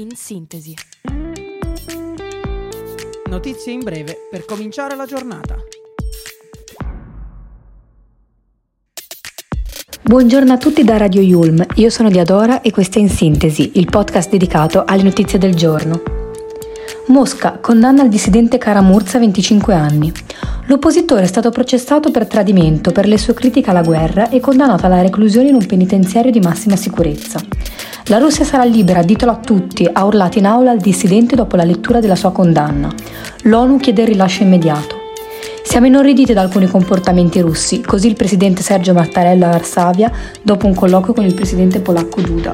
in sintesi. Notizie in breve per cominciare la giornata. Buongiorno a tutti da Radio Yulm, io sono Diadora e questo è In Sintesi, il podcast dedicato alle notizie del giorno. Mosca condanna il dissidente Karamurza a 25 anni. L'oppositore è stato processato per tradimento per le sue critiche alla guerra e condannato alla reclusione in un penitenziario di massima sicurezza. La Russia sarà libera, ditelo a tutti, ha urlato in aula il dissidente dopo la lettura della sua condanna. L'ONU chiede il rilascio immediato. Siamo inorriditi da alcuni comportamenti russi, così il presidente Sergio Mattarella a Varsavia dopo un colloquio con il presidente polacco Duda.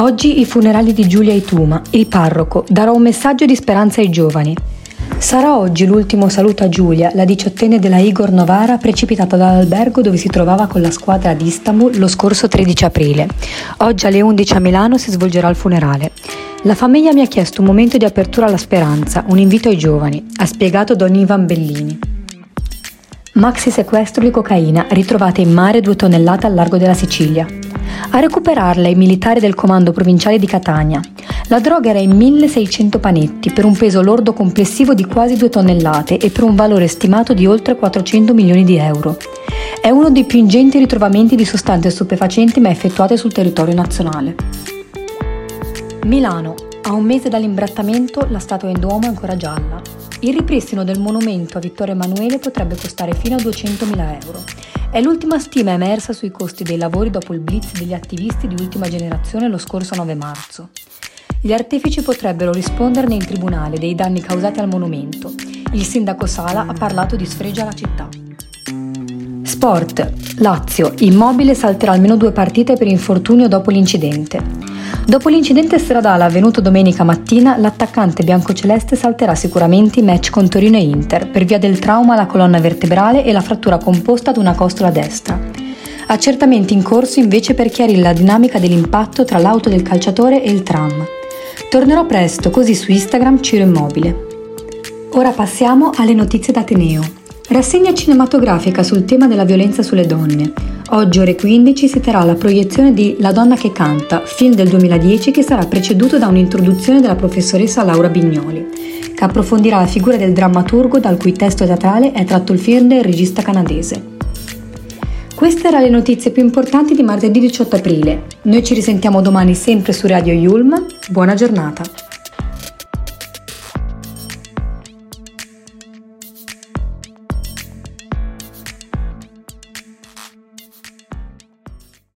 Oggi i funerali di Giulia Ituma, il parroco, darà un messaggio di speranza ai giovani. Sarà oggi l'ultimo saluto a Giulia, la diciottenne della Igor Novara precipitata dall'albergo dove si trovava con la squadra ad Istanbul lo scorso 13 aprile. Oggi alle 11 a Milano si svolgerà il funerale. La famiglia mi ha chiesto un momento di apertura alla speranza, un invito ai giovani, ha spiegato Don Ivan Bellini. Maxi sequestro di cocaina, ritrovata in mare due tonnellate al largo della Sicilia. A recuperarla i militari del comando provinciale di Catania. La droga era in 1600 panetti per un peso lordo complessivo di quasi 2 tonnellate e per un valore stimato di oltre 400 milioni di euro. È uno dei più ingenti ritrovamenti di sostanze stupefacenti mai effettuate sul territorio nazionale. Milano. A un mese dall'imbrattamento la statua in Duomo è ancora gialla. Il ripristino del monumento a Vittorio Emanuele potrebbe costare fino a 200.000 euro. È l'ultima stima emersa sui costi dei lavori dopo il blitz degli attivisti di ultima generazione lo scorso 9 marzo. Gli artefici potrebbero risponderne in tribunale dei danni causati al monumento. Il sindaco Sala ha parlato di sfregio alla città. Sport. Lazio. Immobile salterà almeno due partite per infortunio dopo l'incidente. Dopo l'incidente stradale avvenuto domenica mattina, l'attaccante biancoceleste salterà sicuramente i match con Torino e Inter per via del trauma alla colonna vertebrale e la frattura composta ad una costola destra. Accertamenti in corso invece per chiarire la dinamica dell'impatto tra l'auto del calciatore e il tram. Tornerò presto, così su Instagram Ciro Immobile. Ora passiamo alle notizie d'Ateneo. Rassegna cinematografica sul tema della violenza sulle donne. Oggi ore 15 si terrà la proiezione di La donna che canta, film del 2010 che sarà preceduto da un'introduzione della professoressa Laura Bignoli, che approfondirà la figura del drammaturgo dal cui testo teatrale è tratto il film del regista canadese. Queste erano le notizie più importanti di martedì 18 aprile. Noi ci risentiamo domani sempre su Radio Yulm. Buona giornata!